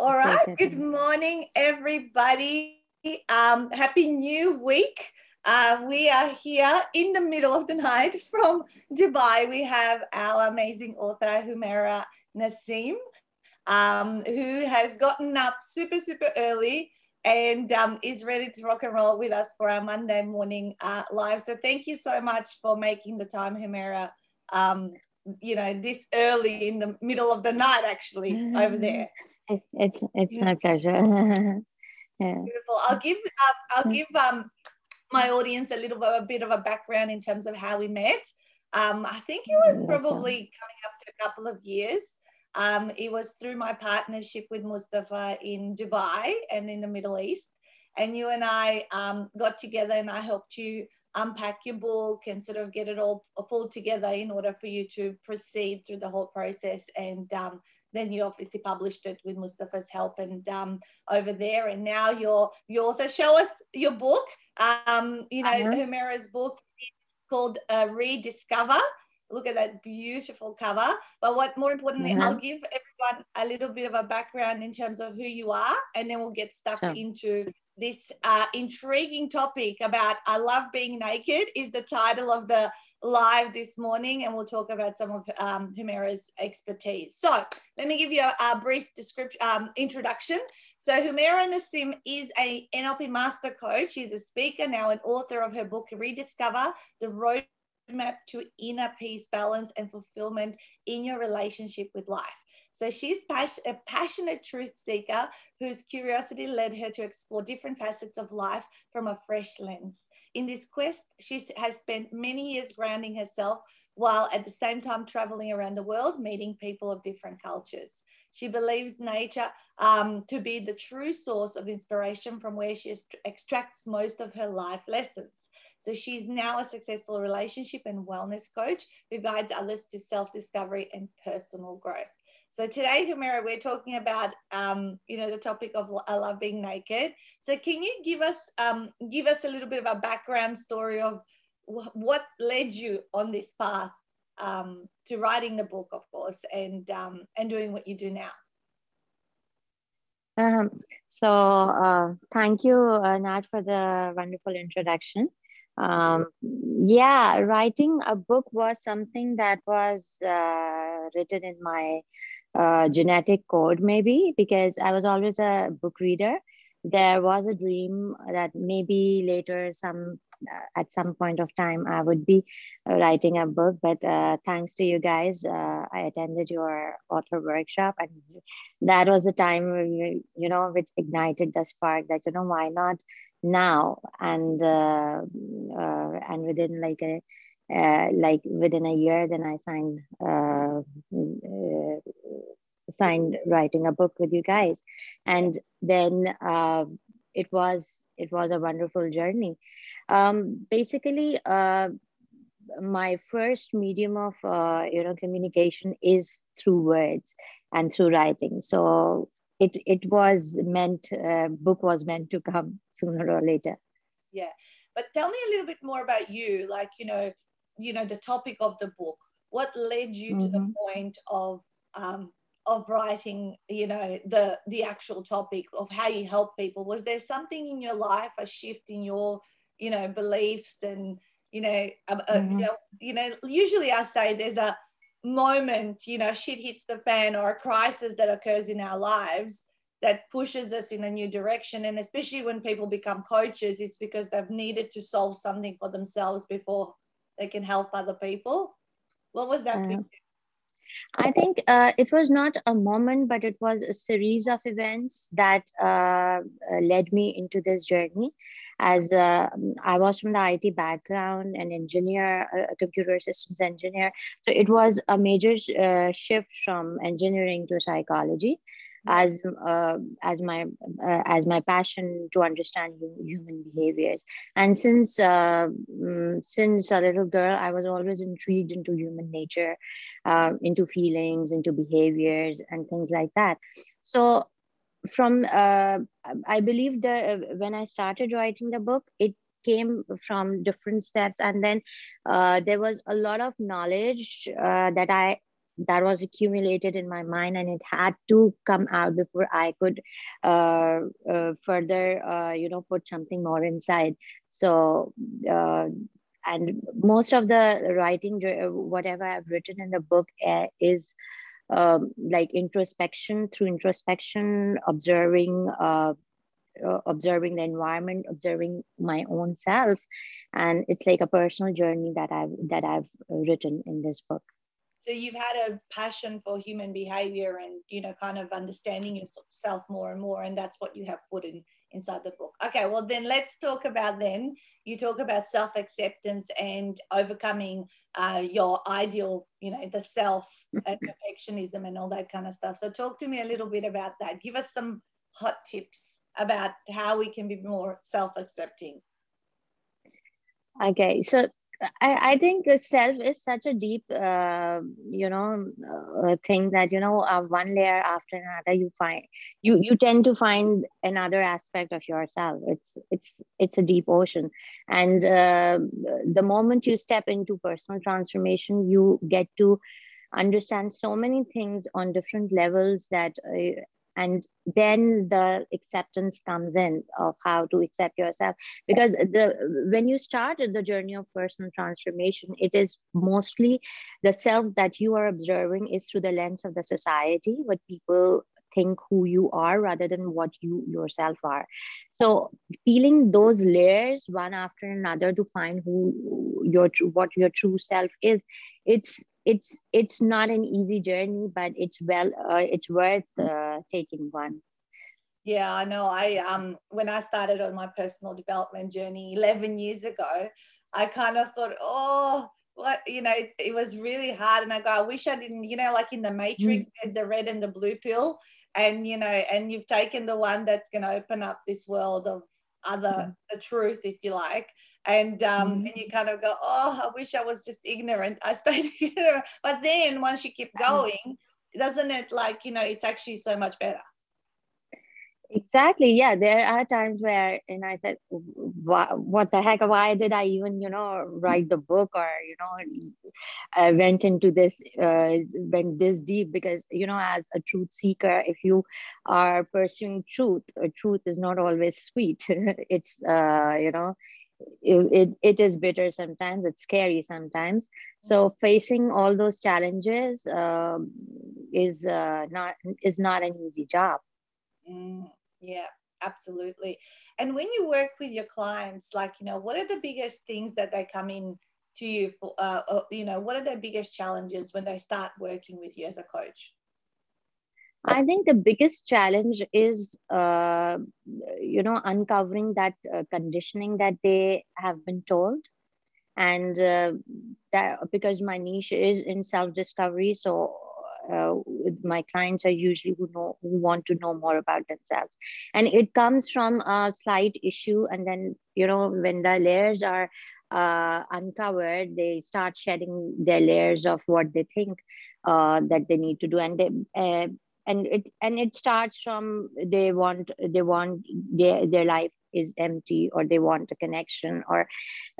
All right. Good morning, everybody. Um, happy new week. Uh, we are here in the middle of the night from Dubai. We have our amazing author, Humaira Naseem, um, who has gotten up super, super early and um, is ready to rock and roll with us for our Monday morning uh, live. So thank you so much for making the time, Humaira. Um, you know, this early in the middle of the night, actually, over there. It's it's yeah. my pleasure. yeah. Beautiful. I'll give um, I'll give um my audience a little bit a bit of a background in terms of how we met. Um, I think it was probably coming up to a couple of years. Um, it was through my partnership with Mustafa in Dubai and in the Middle East. And you and I um, got together and I helped you unpack your book and sort of get it all pulled together in order for you to proceed through the whole process. And um, then you obviously published it with Mustafa's help and um, over there. And now you're the author. Show us your book. Um, you know, uh-huh. Humaira's book is called uh, Rediscover. Look at that beautiful cover. But what more importantly, uh-huh. I'll give everyone a little bit of a background in terms of who you are, and then we'll get stuck sure. into this uh, intriguing topic about I love being naked is the title of the live this morning and we'll talk about some of um, Humaira's expertise. So let me give you a, a brief description, um, introduction. So Humaira Naseem is a NLP master coach. She's a speaker, now an author of her book, Rediscover, The Roadmap to Inner Peace, Balance and Fulfillment in Your Relationship with Life. So she's a passionate truth seeker whose curiosity led her to explore different facets of life from a fresh lens. In this quest, she has spent many years grounding herself while at the same time traveling around the world, meeting people of different cultures. She believes nature um, to be the true source of inspiration from where she extracts most of her life lessons. So she's now a successful relationship and wellness coach who guides others to self discovery and personal growth. So today, Humaira, we're talking about um, you know the topic of I love being naked. So can you give us um, give us a little bit of a background story of what led you on this path um, to writing the book, of course, and um, and doing what you do now? Um, so uh, thank you, uh, Nat, for the wonderful introduction. Um, yeah, writing a book was something that was uh, written in my uh, genetic code, maybe, because I was always a book reader. There was a dream that maybe later, some uh, at some point of time, I would be writing a book. But uh, thanks to you guys, uh, I attended your author workshop, and that was the time you, you know which ignited the spark. That you know why not now and uh, uh, and within like a uh, like within a year, then I signed uh, uh, signed writing a book with you guys, and then uh, it was it was a wonderful journey. Um, basically, uh, my first medium of uh, you know communication is through words and through writing. So it it was meant book was meant to come sooner or later. Yeah, but tell me a little bit more about you. Like you know you know the topic of the book what led you mm-hmm. to the mm-hmm. point of um, of writing you know the the actual topic of how you help people was there something in your life a shift in your you know beliefs and you know, mm-hmm. you know you know usually i say there's a moment you know shit hits the fan or a crisis that occurs in our lives that pushes us in a new direction and especially when people become coaches it's because they've needed to solve something for themselves before they can help other people. What was that? Uh, I think uh, it was not a moment, but it was a series of events that uh, led me into this journey. As uh, I was from the IT background, an engineer, a computer systems engineer. So it was a major uh, shift from engineering to psychology as uh, as my uh, as my passion to understand human behaviors. And since uh, since a little girl i was always intrigued into human nature uh, into feelings into behaviors and things like that. So from uh, i believe that when i started writing the book it came from different steps. And then uh, there was a lot of knowledge uh, that i that was accumulated in my mind and it had to come out before i could uh, uh, further uh, you know put something more inside. So uh, and most of the writing whatever i've written in the book uh, is um, like introspection through introspection observing uh, uh, observing the environment observing my own self. And it's like a personal journey that i've that i've written in this book so you've had a passion for human behavior and you know kind of understanding yourself more and more and that's what you have put in inside the book. Okay well then let's talk about then you talk about self-acceptance and overcoming uh, your ideal you know the self and perfectionism and all that kind of stuff. So talk to me a little bit about that. Give us some hot tips about how we can be more self-accepting. Okay so I, I think self is such a deep, uh, you know, uh, thing that you know, uh, one layer after another, you find you you tend to find another aspect of yourself. It's it's it's a deep ocean, and uh, the moment you step into personal transformation, you get to understand so many things on different levels that uh, and then the acceptance comes in of how to accept yourself. Because the when you start the journey of personal transformation it is mostly the self that you are observing is through the lens of the society what people think who you are rather than what you yourself are. So peeling those layers one after another to find who your what your true self is it's it's it's not an easy journey but it's well uh, it's worth uh, taking one. Yeah i know. I um when i started on my personal development journey 11 years ago i kind of thought oh what you know it, it was really hard. And i go i wish i didn't you know like in the matrix mm. there's the red and the blue pill. And you know and you've taken the one that's going to open up this world of other mm. the truth if you like and um mm-hmm. and you kind of go oh i wish i was just ignorant i stayed here but then once you keep mm-hmm. going doesn't it like you know it's actually so much better exactly yeah there are times where and i said what, the heck why did i even you know write the book or you know i went into this uh, went this deep? Because you know as a truth seeker if you are pursuing truth truth is not always sweet. It's uh, you know it, it, it is bitter sometimes it's scary sometimes. So facing all those challenges uh, is uh, not is not an easy job. Mm. Yeah, absolutely. And when you work with your clients, like, you know, what are the biggest things that they come in to you for, uh, uh, you know, what are their biggest challenges when they start working with you as a coach? I think the biggest challenge is, uh, you know, uncovering that uh, conditioning that they have been told. And uh, that because my niche is in self discovery, so uh, my clients are usually who know who want to know more about themselves. And it comes from a slight issue and then you know when the layers are uh, uncovered they start shedding their layers of what they think uh, that they need to do. And they uh, and it and it starts from they want they want their, their life is empty or they want a connection or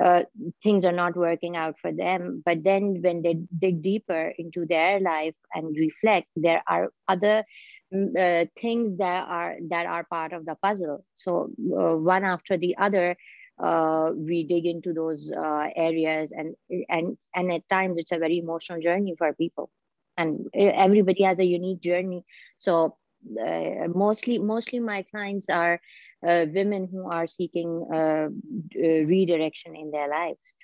uh, things are not working out for them. But then when they dig deeper into their life and reflect there are other mm, uh, things that are that are part of the puzzle. So uh, one after the other uh, we dig into those uh, areas and and and at times it's a very emotional journey for people. And everybody has a unique journey. So uh, mostly mostly my clients are uh, women who are seeking uh, uh, redirection in their lives.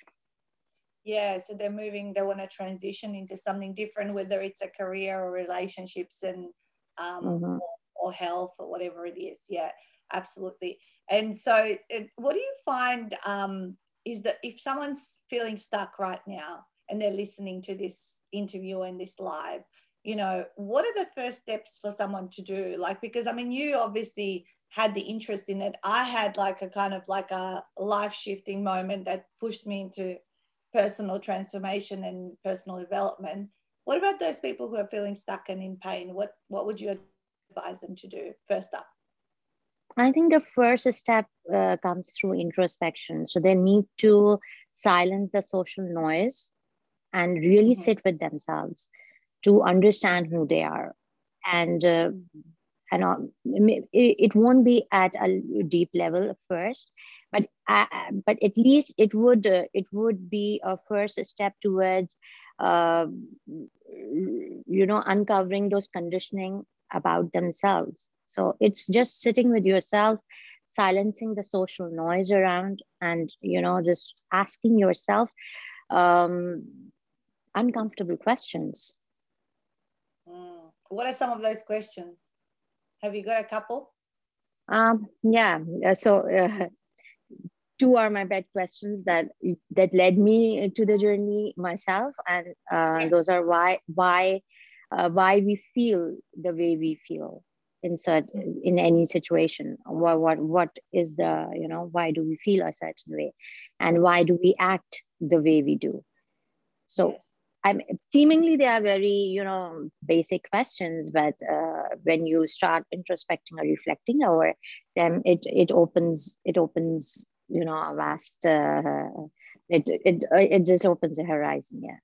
Yeah so they're moving they want to transition into something different whether it's a career or relationships and um, mm-hmm. or, or, health or whatever it is. Yeah absolutely. And so what do you find um, is that if someone's feeling stuck right now and they're listening to this interview and this live you know what are the first steps for someone to do? Like because i mean you obviously had the interest in it. I had like a kind of like a life shifting moment that pushed me into personal transformation and personal development. What about those people who are feeling stuck and in pain? What what would you advise them to do first up? I think the first step uh, comes through introspection. So they need to silence the social noise and really mm-hmm. sit with themselves to understand who they are and uh, and uh, it won't be at a deep level first but uh, but at least it would uh, it would be a first step towards uh, you know uncovering those conditioning about themselves so it's just sitting with yourself silencing the social noise around and you know just asking yourself um, uncomfortable questions. What are some of those questions? Have you got a couple? Um, yeah so uh, two are my bed questions that that led me to the journey myself and uh, those are why why uh, why we feel the way we feel in certain in any situation. What what what is the you know why do we feel a certain way? And why do we act the way we do? So yes. I'm seemingly they are very you know basic questions but uh, when you start introspecting or reflecting over them it it opens it opens you know a vast uh, it, it it just opens a horizon yeah.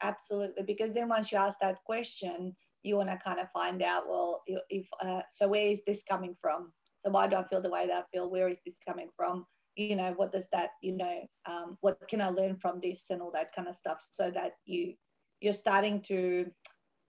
Absolutely because then once you ask that question you want to kind of find out well if uh, so where is this coming from? So why do i feel the way that i feel? Where is this coming from you know what does that you know um, what can i learn from this and all that kind of stuff so that you you're starting to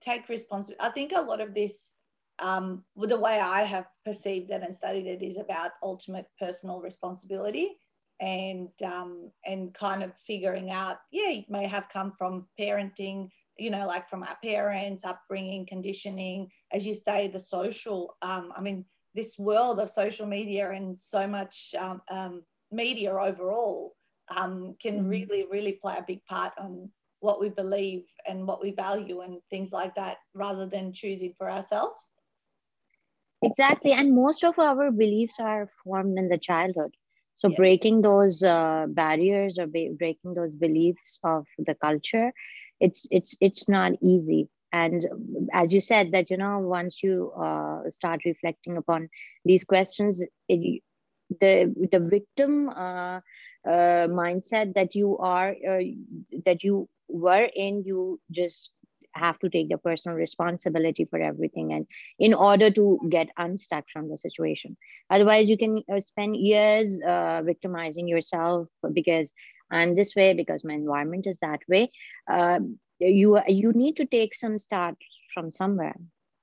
take responsibility i think a lot of this um, the way i have perceived it and studied it is about ultimate personal responsibility and um, and kind of figuring out yeah it may have come from parenting you know like from our parents upbringing conditioning as you say the social um, i mean this world of social media and so much um, um, media overall um, can mm. really really play a big part on what we believe and what we value and things like that rather than choosing for ourselves exactly and most of our beliefs are formed in the childhood so yeah. breaking those uh, barriers or ba- breaking those beliefs of the culture, it's it's it's not easy. And as you said, that you know, once you uh, start reflecting upon these questions, it, the the victim uh, uh, mindset that you are uh, that you were in, you just have to take the personal responsibility for everything and in order to get unstuck from the situation. Otherwise you can uh, spend years uh, victimizing yourself because i'm this way because my environment is that way. Uh, you you need to take some start from somewhere.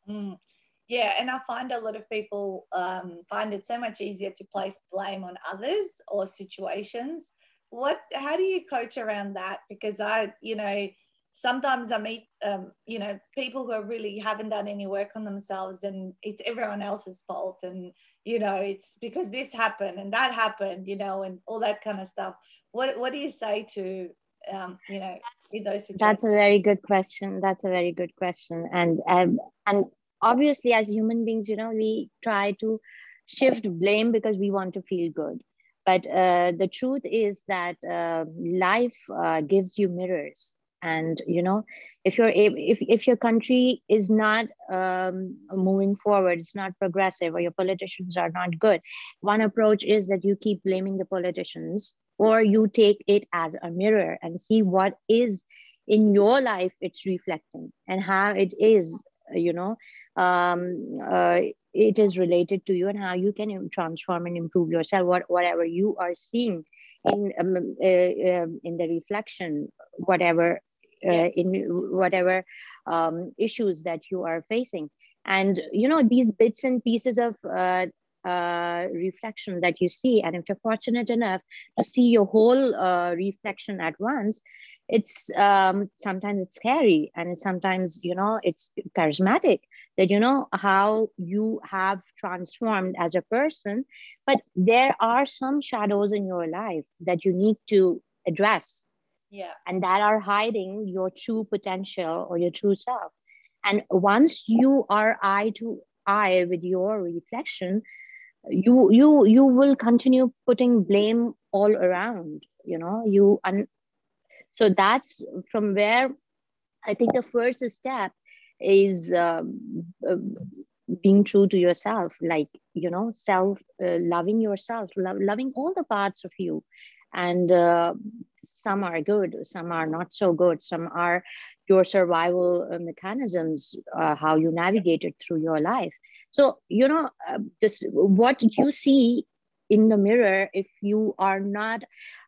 Mm. Yeah, and I find a lot of people um, find it so much easier to place blame on others or situations. What? How do you coach around that? Because I, you know, sometimes I meet, um, you know, people who are really haven't done any work on themselves and it's everyone else's fault. And, you know, it's because this happened and that happened, you know, and all that kind of stuff. What, what do you say to, um, you know, in those situations? That's a very good question. That's a very good question. And, um, and obviously as human beings, you know, we try to shift blame because we want to feel good. But uh, the truth is that uh, life uh, gives you mirrors and you know if you're if, if your country is not um, moving forward it's not progressive or your politicians are not good one approach is that you keep blaming the politicians or you take it as a mirror and see what is in your life it's reflecting and how it is you know um, uh, it is related to you and how you can transform and improve yourself what, whatever you are seeing in um, uh, um, in the reflection whatever uh, yeah. in whatever um, issues that you are facing and you know these bits and pieces of uh, uh, reflection that you see and if you're fortunate enough to see your whole uh, reflection at once it's um, sometimes it's scary and sometimes you know it's charismatic that you know how you have transformed as a person. But there are some shadows in your life that you need to address. Yeah. And that are hiding your true potential or your true self. And once you are eye to eye with your reflection you you you will continue putting blame all around you know. You and so that's from where i think the first step is um, uh, being true to yourself like you know self uh, loving yourself lo- loving all the parts of you and uh, some are good some are not so good some are your survival uh, mechanisms, uh, how you navigated through your life. So, you know, uh, this what you see in the mirror, if you are not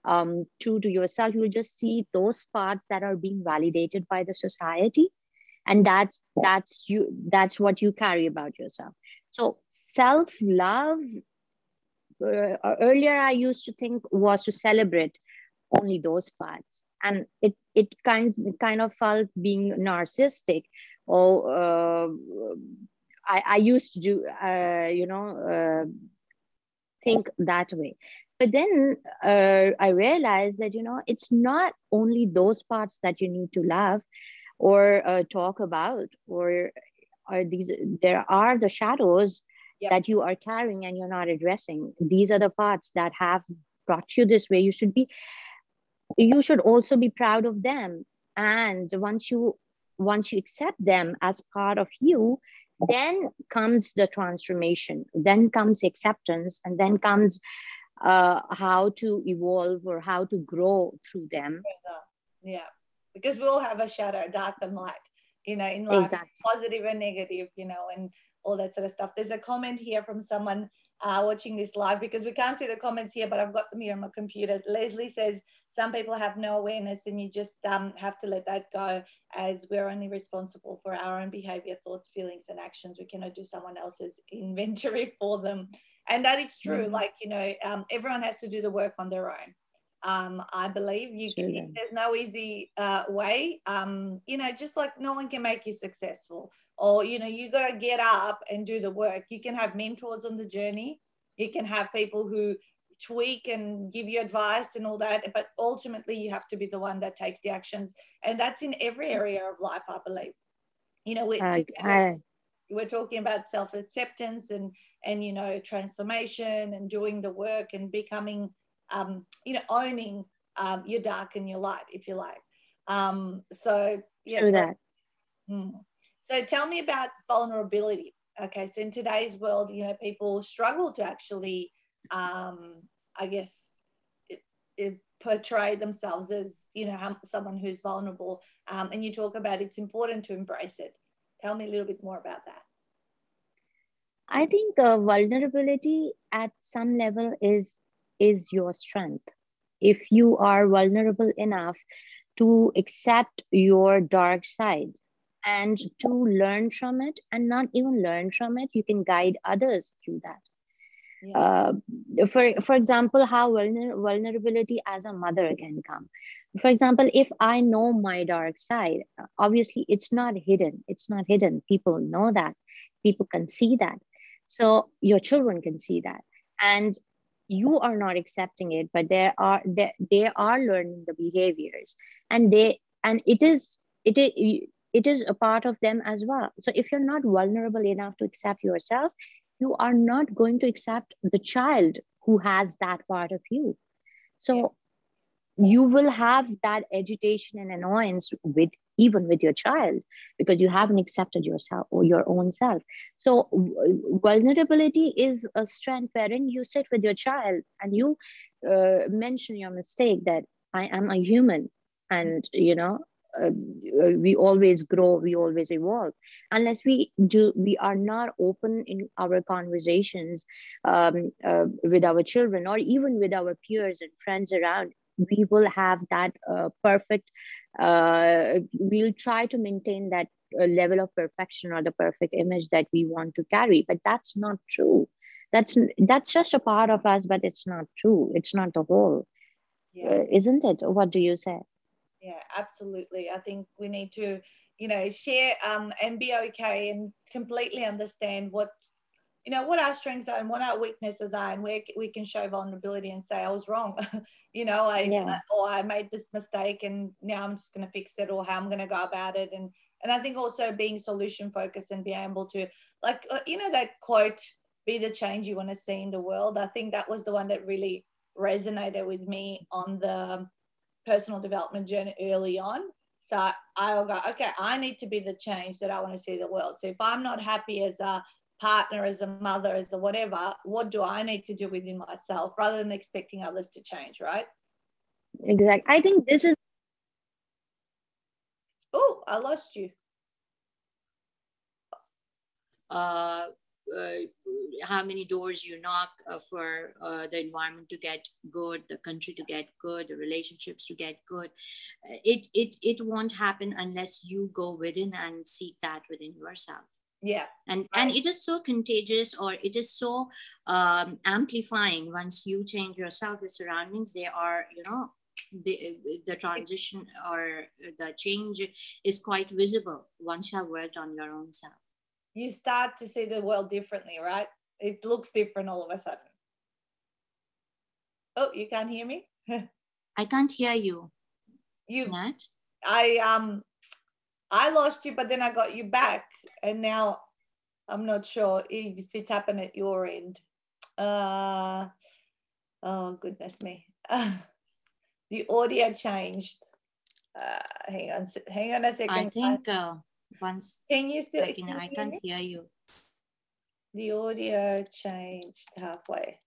um, true to yourself, you will just see those parts that are being validated by the society. And that's that's you that's what you carry about yourself. So self-love uh, earlier I used to think was to celebrate only those parts and it it kind kind of felt being narcissistic or uh, I, I used to do uh, you know uh, think that way. But then uh, i realized that you know it's not only those parts that you need to love or uh, talk about or are these there are the shadows yep. that you are carrying and you're not addressing. These are the parts that have brought you this way. You should be you should also be proud of them. And once you once you accept them as part of you then comes the transformation. Then comes acceptance. And then comes uh, how to evolve or how to grow through them. Yeah. Because we all have a shadow dark and light you know in life exactly. positive and negative you know and all that sort of stuff. There's a comment here from someone uh, watching this live because we can't see the comments here, but I've got them here on my computer. Leslie says some people have no awareness and you just um, have to let that go as we're only responsible for our own behavior, thoughts, feelings, and actions. We cannot do someone else's inventory for them. And that is true. Mm-hmm. Like, you know, um, everyone has to do the work on their own. Um, I believe you can, there's no easy uh, way. Um, you know, just like no one can make you successful, or you know, you got to get up and do the work. You can have mentors on the journey. You can have people who tweak and give you advice and all that, but ultimately you have to be the one that takes the actions, and that's in every area of life, I believe. You know, we, uh, I, we're talking about self acceptance and and you know transformation and doing the work and becoming um, you know, owning um, your dark and your light, if you like. Um, so yeah. True that. Hmm. So tell me about vulnerability. Okay, so in today's world, you know, people struggle to actually, um, I guess, it, it portray themselves as you know someone who's vulnerable. Um, and you talk about it's important to embrace it. Tell me a little bit more about that. I think uh, vulnerability at some level is is your strength. If you are vulnerable enough to accept your dark side and to learn from it, and not even learn from it, you can guide others through that. Yeah. Uh, for for example, how vulner- vulnerability as a mother can come. For example, if I know my dark side, obviously it's not hidden. It's not hidden. People know that. People can see that. So your children can see that. And you are not accepting it but there are they, they are learning the behaviors. And they and it is it is it is a part of them as well. So if you're not vulnerable enough to accept yourself you are not going to accept the child who has that part of you. So you will have that agitation and annoyance with even with your child because you haven't accepted yourself or your own self. So vulnerability is a strength wherein you sit with your child and you uh, mention your mistake that i am a human and you know uh, we always grow we always evolve. Unless we do we are not open in our conversations um, uh, with our children or even with our peers and friends around we will have that uh, perfect uh, we'll try to maintain that uh, level of perfection or the perfect image that we want to carry. But that's not true. That's that's just a part of us but it's not true. It's not the whole. Yeah. Uh, isn't it? What do you say? Yeah absolutely. I think we need to you know share um, and be okay and completely understand what you know what our strengths are and what our weaknesses are and where we can show vulnerability and say i was wrong. You know i yeah. or i made this mistake and now i'm just going to fix it or how i'm going to go about it. And and i think also being solution focused and being able to like uh, you know that quote be the change you want to see in the world. I think that was the one that really resonated with me on the personal development journey early on. So i'll go okay i need to be the change that i want to see the world. So if i'm not happy as a partner, as a mother, as a whatever, what do I need to do within myself rather than expecting others to change, right? Exactly. I think this is Oh, I lost you. Uh, uh, how many doors you knock uh, for uh, the environment to get good, the country to get good, the relationships to get good. Uh, it it it won't happen unless you go within and seek that within yourself. Yeah, and right. and it is so contagious, or it is so um, amplifying. Once you change yourself, the surroundings they are, you know, the, the transition or the change is quite visible once you have worked on your own self you start to see the world differently, right? It looks different all of a sudden. Oh, you can't hear me? I can't hear you. You Nat? I um I lost you, but then I got you back. And now I'm not sure if it's happened at your end. Uh oh goodness me. Uh, the audio changed. Uh, hang on, hang on a second. I think uh, once can you still, second, I can't hear you. The audio changed halfway.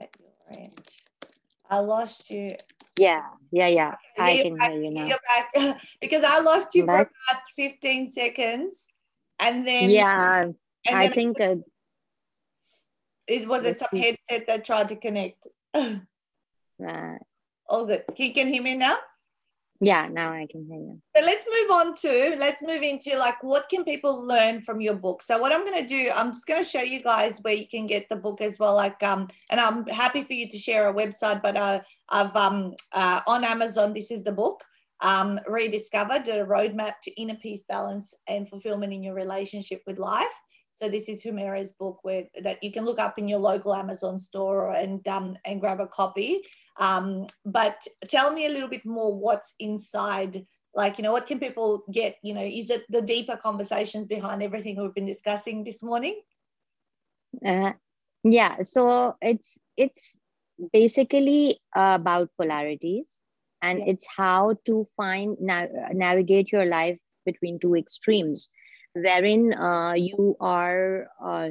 At your end. I lost you. Yeah, yeah, yeah. I can back, hear you now. Back. because I lost you back. for about 15 seconds. And then Yeah, and then I think it, is was it some headset that tried to connect? uh, All good. You can hear me now? Yeah, now I can hear you. So let's move on to let's move into like what can people learn from your book. So what I'm going to do, I'm just going to show you guys where you can get the book as well. Like um, and I'm happy for you to share a website, but uh, I've um uh, on Amazon. This is the book. Um, rediscovered a roadmap to inner peace, balance, and fulfillment in your relationship with life. So this is Humaira's book where that you can look up in your local Amazon store and um, and grab a copy. Um, but tell me a little bit more what's inside. Like you know, what can people get? You know, is it the deeper conversations behind everything we've been discussing this morning? Uh, yeah. So it's it's basically about polarities, and yeah. it's how to find na- navigate your life between two extremes wherein uh, you are uh,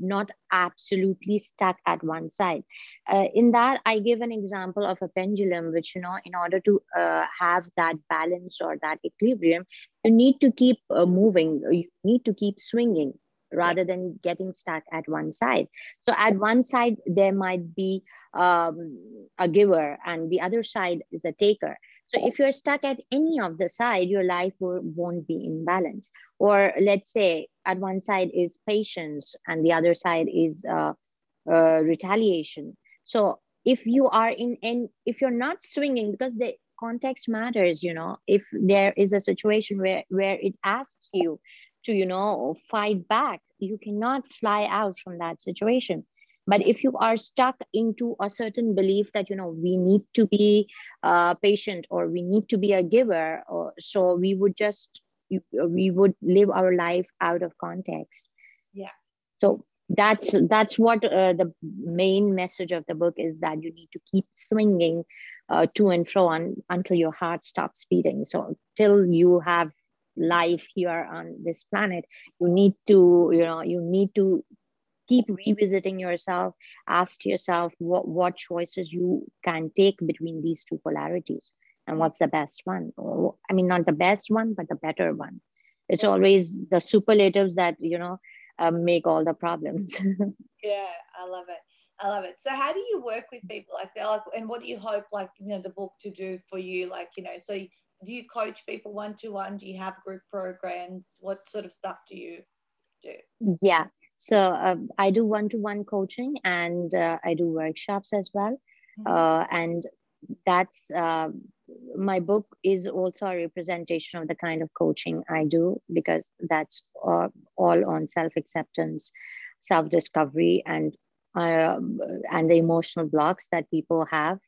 not absolutely stuck at one side. Uh, in that, I give an example of a pendulum, which, you know, in order to uh, have that balance or that equilibrium, you need to keep uh, moving, you need to keep swinging rather than getting stuck at one side. So at one side, there might be um, a giver and the other side is a taker. So if you're stuck at any of the side, your life will, won't be in balance. Or let's say at one side is patience and the other side is uh, uh, retaliation. So if you are in, and if you're not swinging, because the context matters, you know, if there is a situation where, where it asks you to, you know, fight back, you cannot fly out from that situation but if you are stuck into a certain belief that you know we need to be uh, patient or we need to be a giver or so we would just we would live our life out of context. Yeah. So that's that's what uh, the main message of the book is that you need to keep swinging uh, to and fro on, until your heart stops beating. So till you have life here on this planet you need to you know you need to keep revisiting yourself ask yourself what what choices you can take between these two polarities and what's the best one. I mean not the best one but the better one. It's always the superlatives that you know uh, make all the problems. Yeah i love it. I love it. So how do you work with people like that? Like and what do you hope like you know the book to do for you? Like you know so do you coach people one to one do you have group programs? What sort of stuff do you do? Yeah so uh, I do one-to-one coaching and uh, I do workshops as well. Mm-hmm. Uh, and that's uh, my book is also a representation of the kind of coaching I do because that's uh, all on self-acceptance, self-discovery, and uh, and the emotional blocks that people have.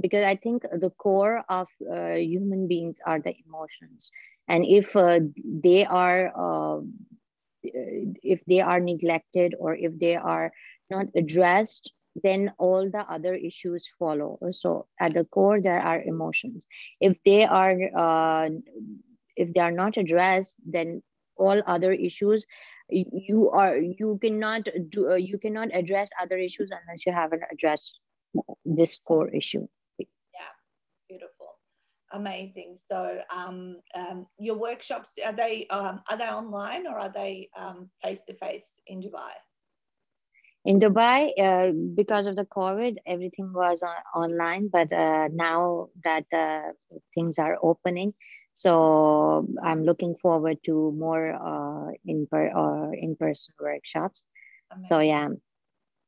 because I think the core of human beings are the emotions, and if they are if they are neglected or if they are not addressed then all the other issues follow. So at the core there are emotions. If they are uh, if they are not addressed then all other issues you are you cannot do uh, you cannot address other issues unless you haven't addressed this core issue amazing. So um, um, your workshops are they um, are they online or are they face to face in Dubai? In Dubai, uh, because of the COVID, everything was on, online. But uh, now that uh, things are opening, so I'm looking forward to more uh, in per or uh, in person workshops. Amazing. So yeah,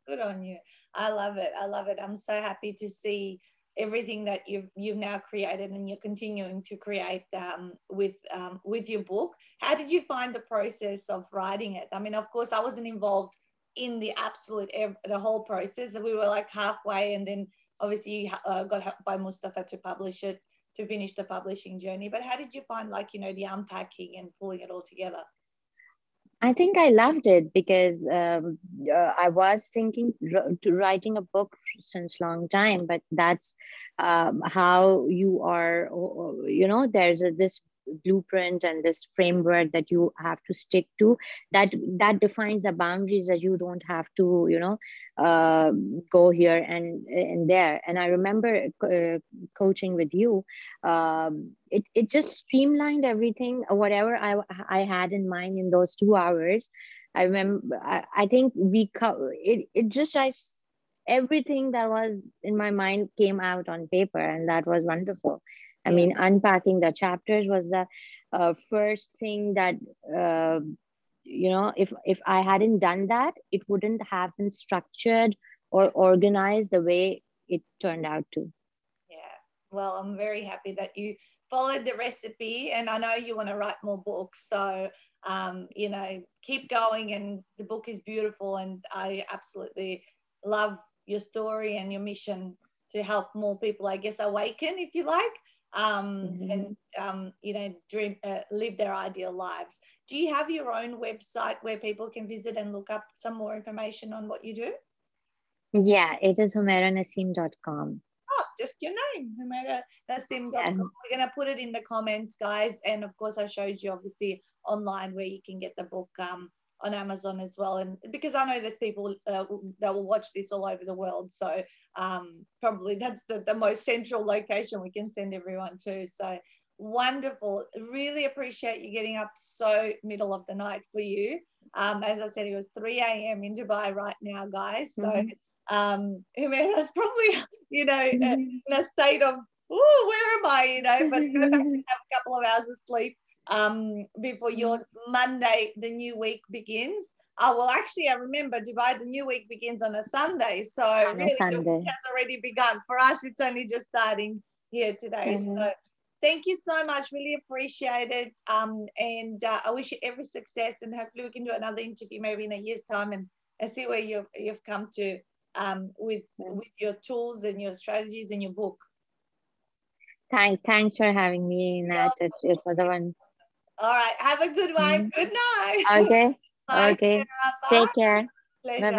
good on you. I love it. I love it. I'm so happy to see everything that you've you've now created and you're continuing to create um, with um, with your book. How did you find the process of writing it? I mean, of course, I wasn't involved in the absolute the whole process. We were like halfway, and then obviously uh, got help by Mustafa to publish it to finish the publishing journey. But how did you find like you know the unpacking and pulling it all together? I think I loved it because um, uh, I was thinking to writing a book since long time, but that's um, how you are. You know, there's a, this blueprint and this framework that you have to stick to that that defines the boundaries that you don't have to you know uh, go here and and there. And i remember uh, coaching with you um, it, it just streamlined everything whatever i i had in mind in those two hours. I remember i, I think we co- it, it just i everything that was in my mind came out on paper and that was wonderful I mean, unpacking the chapters was the uh, first thing that uh, you know. If if I hadn't done that, it wouldn't have been structured or organized the way it turned out to. Yeah. Well, I'm very happy that you followed the recipe, and I know you want to write more books. So um, you know, keep going. And the book is beautiful, and I absolutely love your story and your mission to help more people, I guess, awaken, if you like, mm-hmm. and um, you know dream uh, live their ideal lives do you have your own website where people can visit and look up some more information on what you do yeah it is humairanaseem.com oh just your name humairanaseem.com yeah. we're going to put it in the comments guys and of course i showed you obviously online where you can get the book um, on Amazon as well. And because I know there's people uh, that will watch this all over the world. So um, probably that's the, the most central location we can send everyone to. So wonderful. Really appreciate you getting up so middle of the night for you. Um, as I said, it was 3 a.m. in Dubai right now, guys. So mm-hmm. um, I mean, it's probably, you know, mm-hmm. in a state of, oh, where am I, you know, but have a couple of hours of sleep um, before your mm-hmm. Monday, the new week begins. Oh, well, actually, I remember Dubai, the new week begins on a Sunday. So on really, Sunday. the week has already begun. For us, it's only just starting here today. Mm-hmm. So thank you so much. Really appreciate it. Um, and uh, I wish you every success. And hopefully, we can do another interview maybe in a year's time and, and see where you've, you've come to um, with, mm-hmm. with your tools and your strategies and your book. Thank, thanks for having me, Nat. It, it was a one all right. Have a good one. Mm-hmm. Good night. Okay. okay. Take care. Pleasure. Bye-bye.